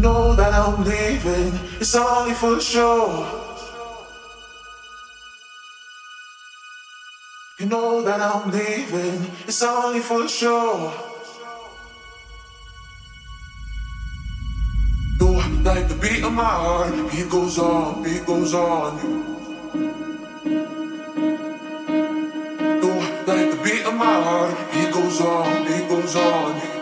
know that I'm leaving, it's only for show. You know that I'm leaving, it's only for show. You like the beat of my heart, beat goes on, beat goes on. You like the beat of my heart, beat goes on, beat goes on.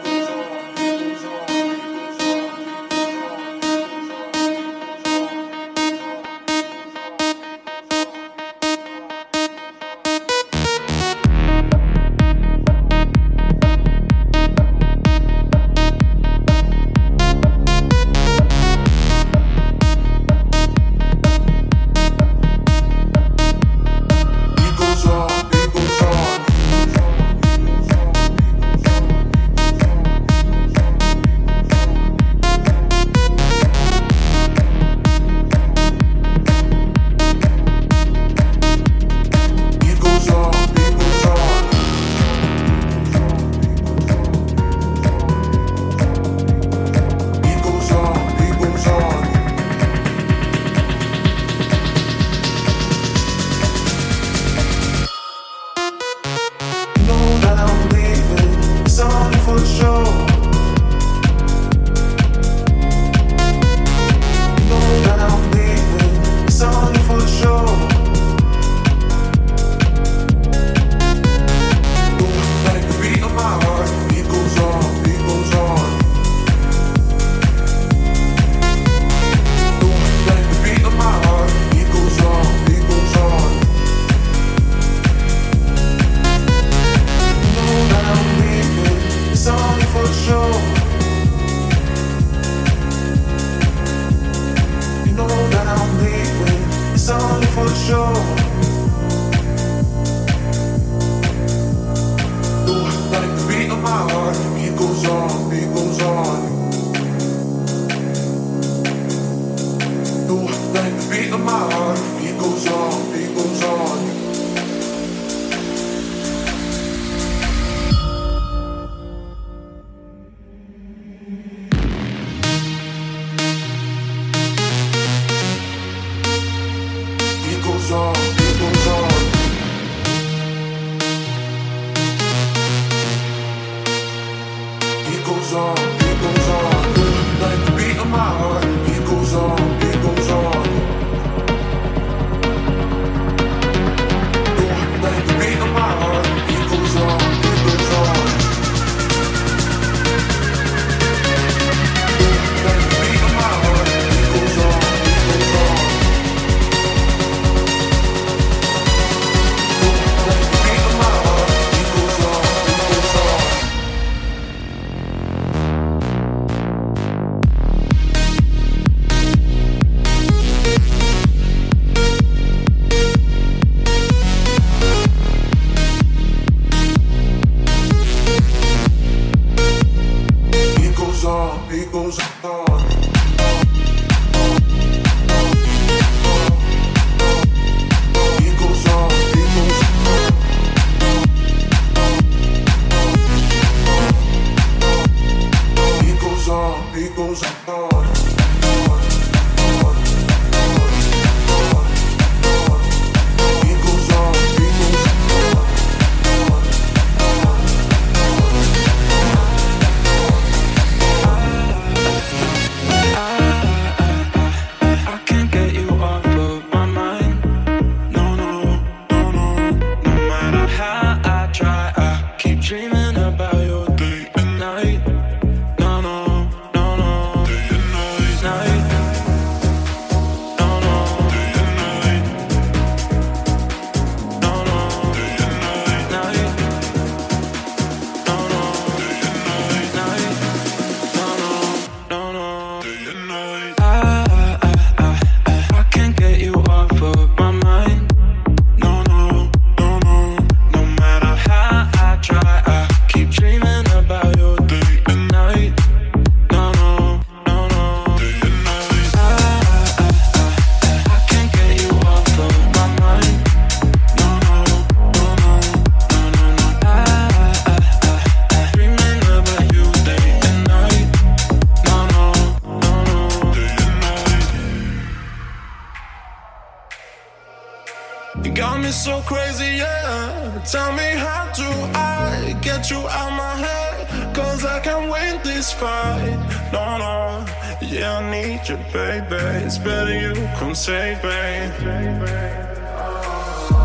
You, baby. It's better you come save me.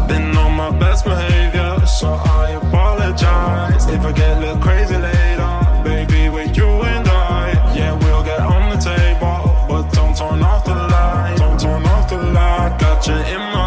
Been on my best behavior, so I apologize. If I get a little crazy later, baby, with you and I, yeah, we'll get on the table. But don't turn off the light, don't turn off the light. Got you in my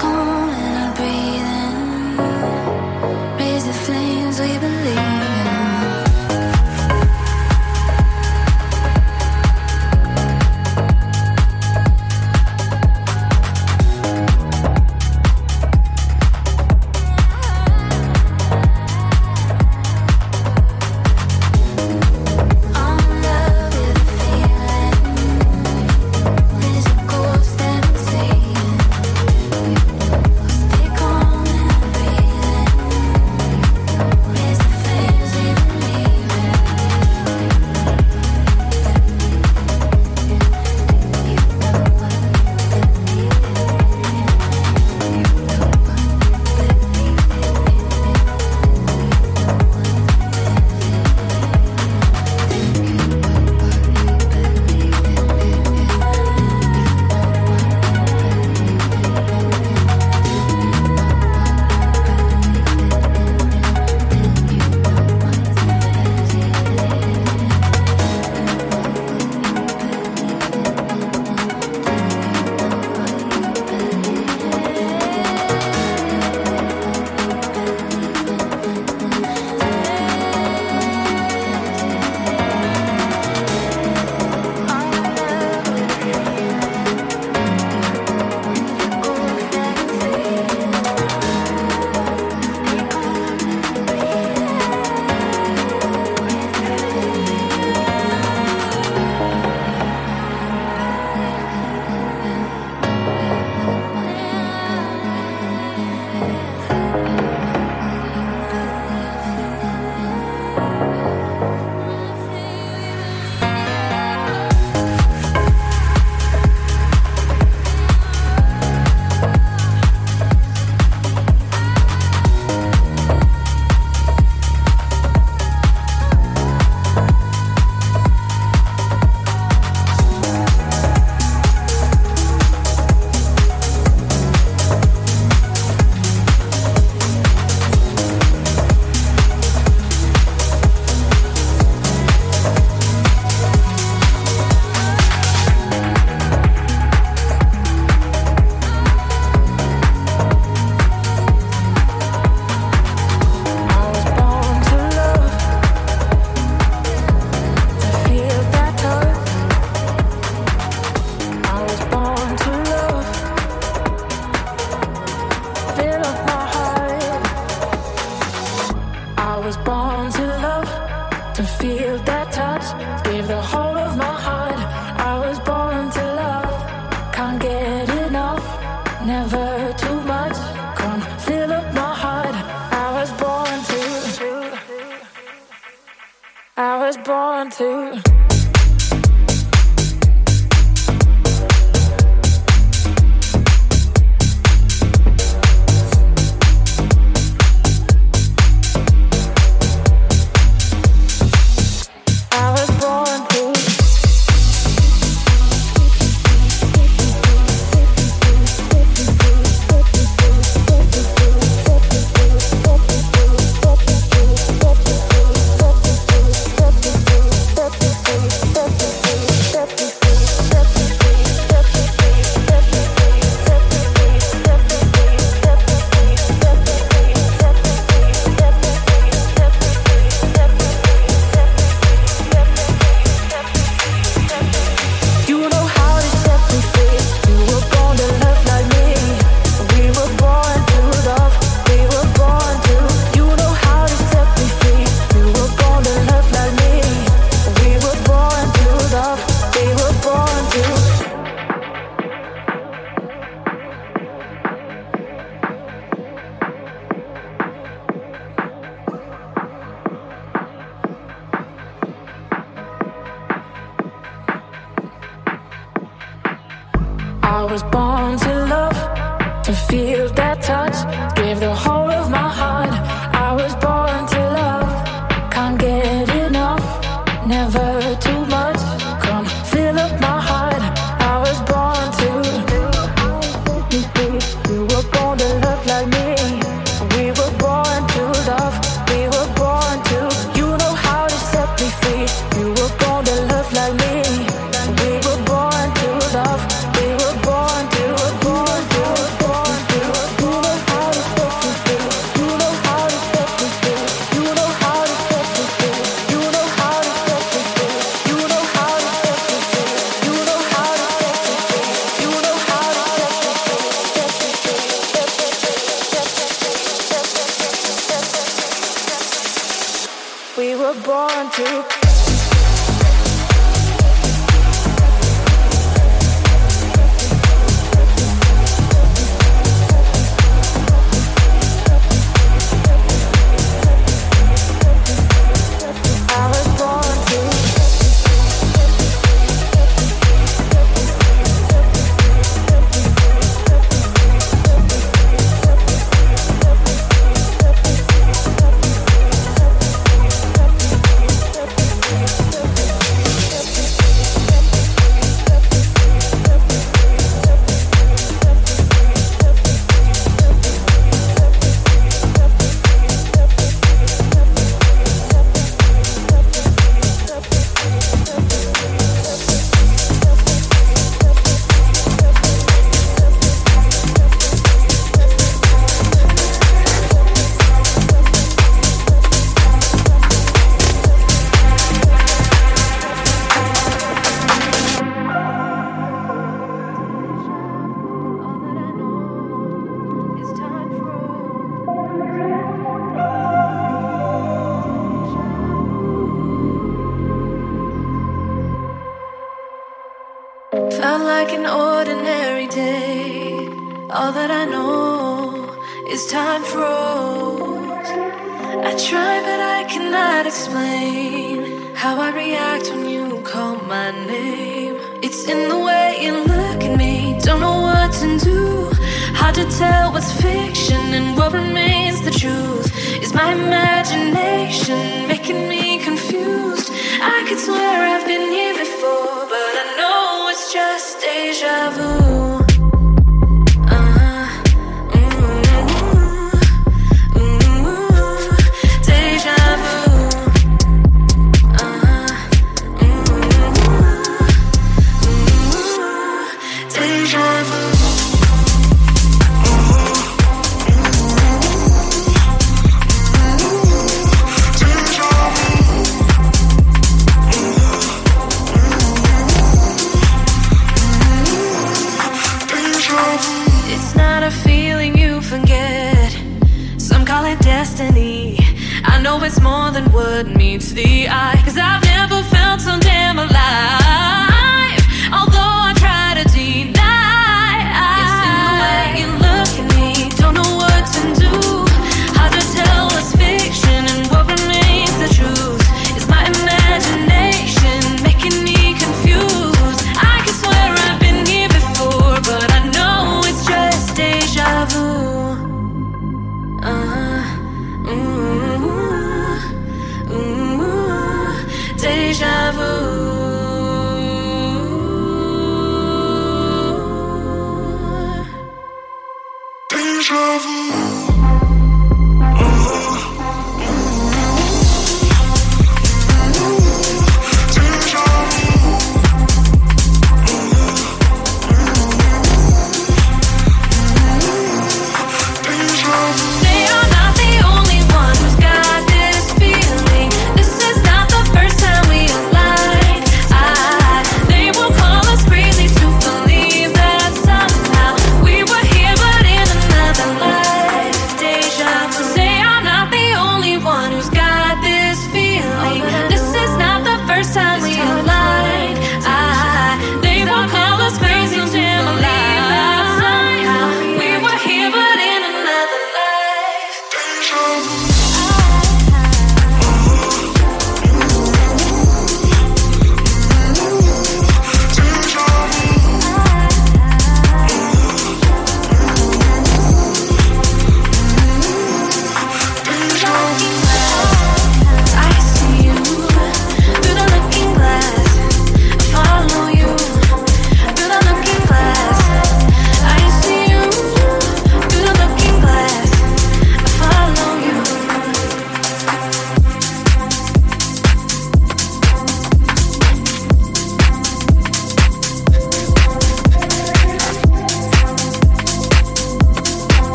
quand to.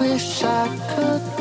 wish I could.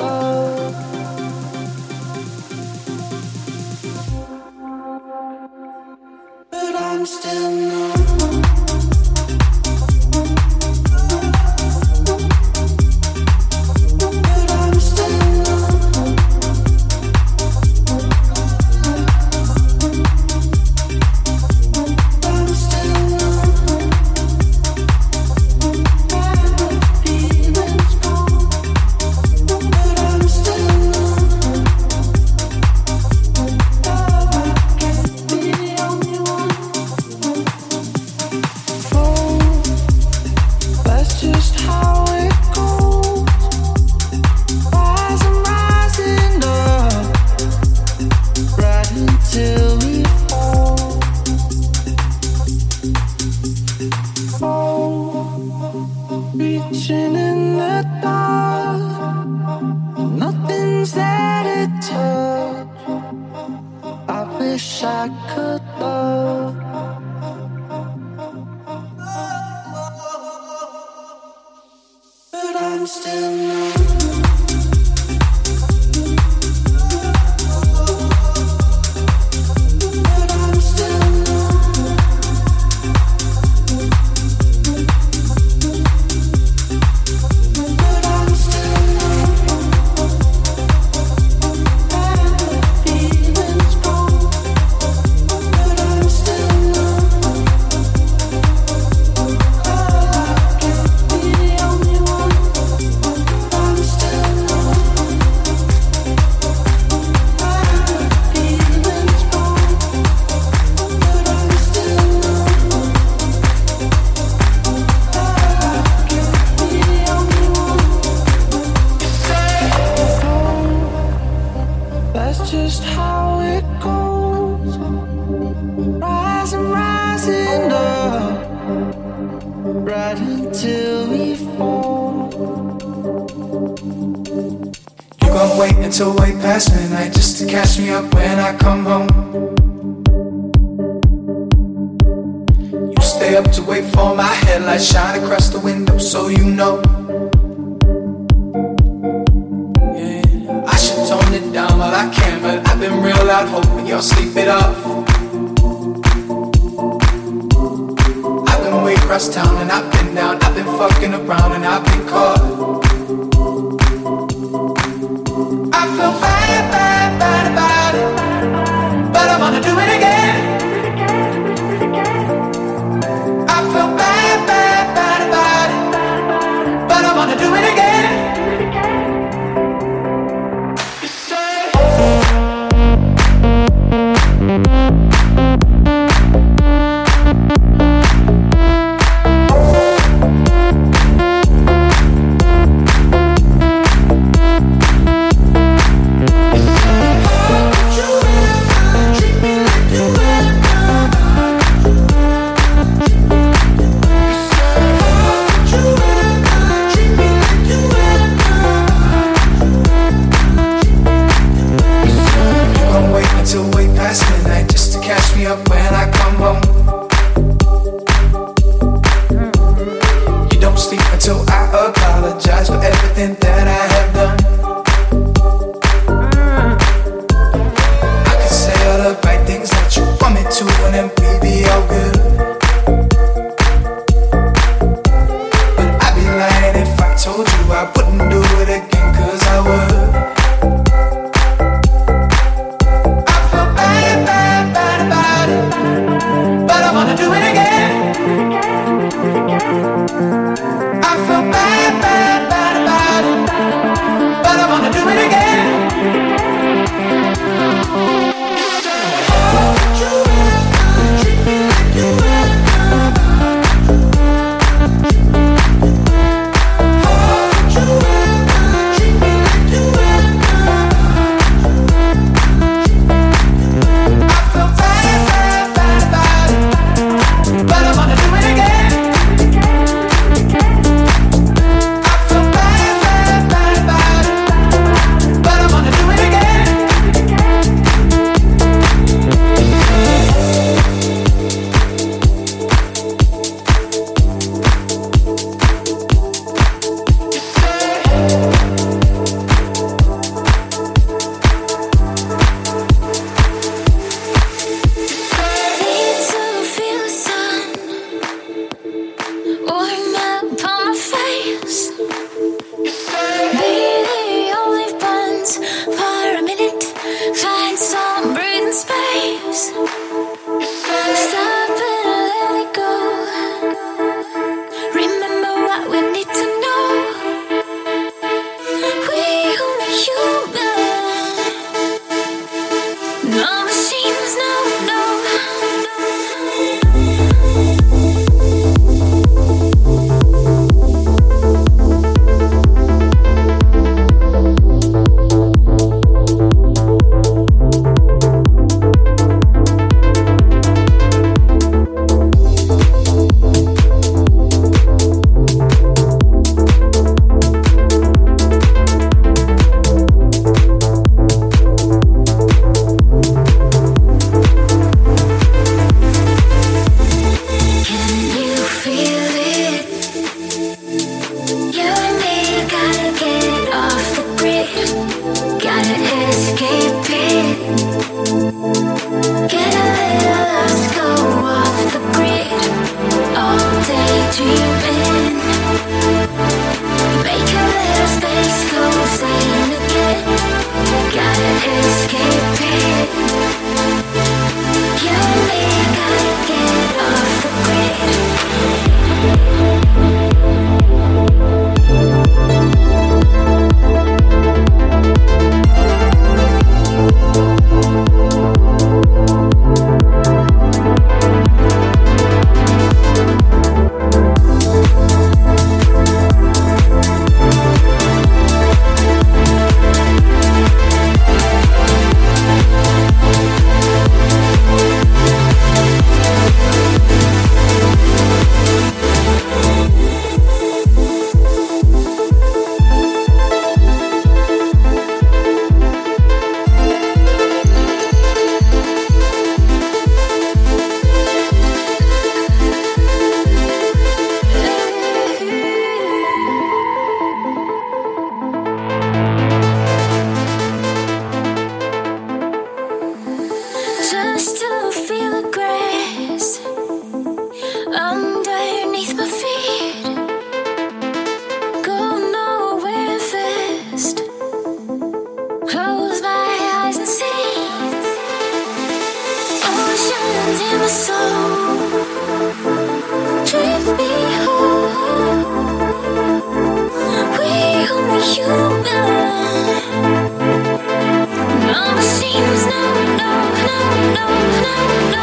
just to feel the grace.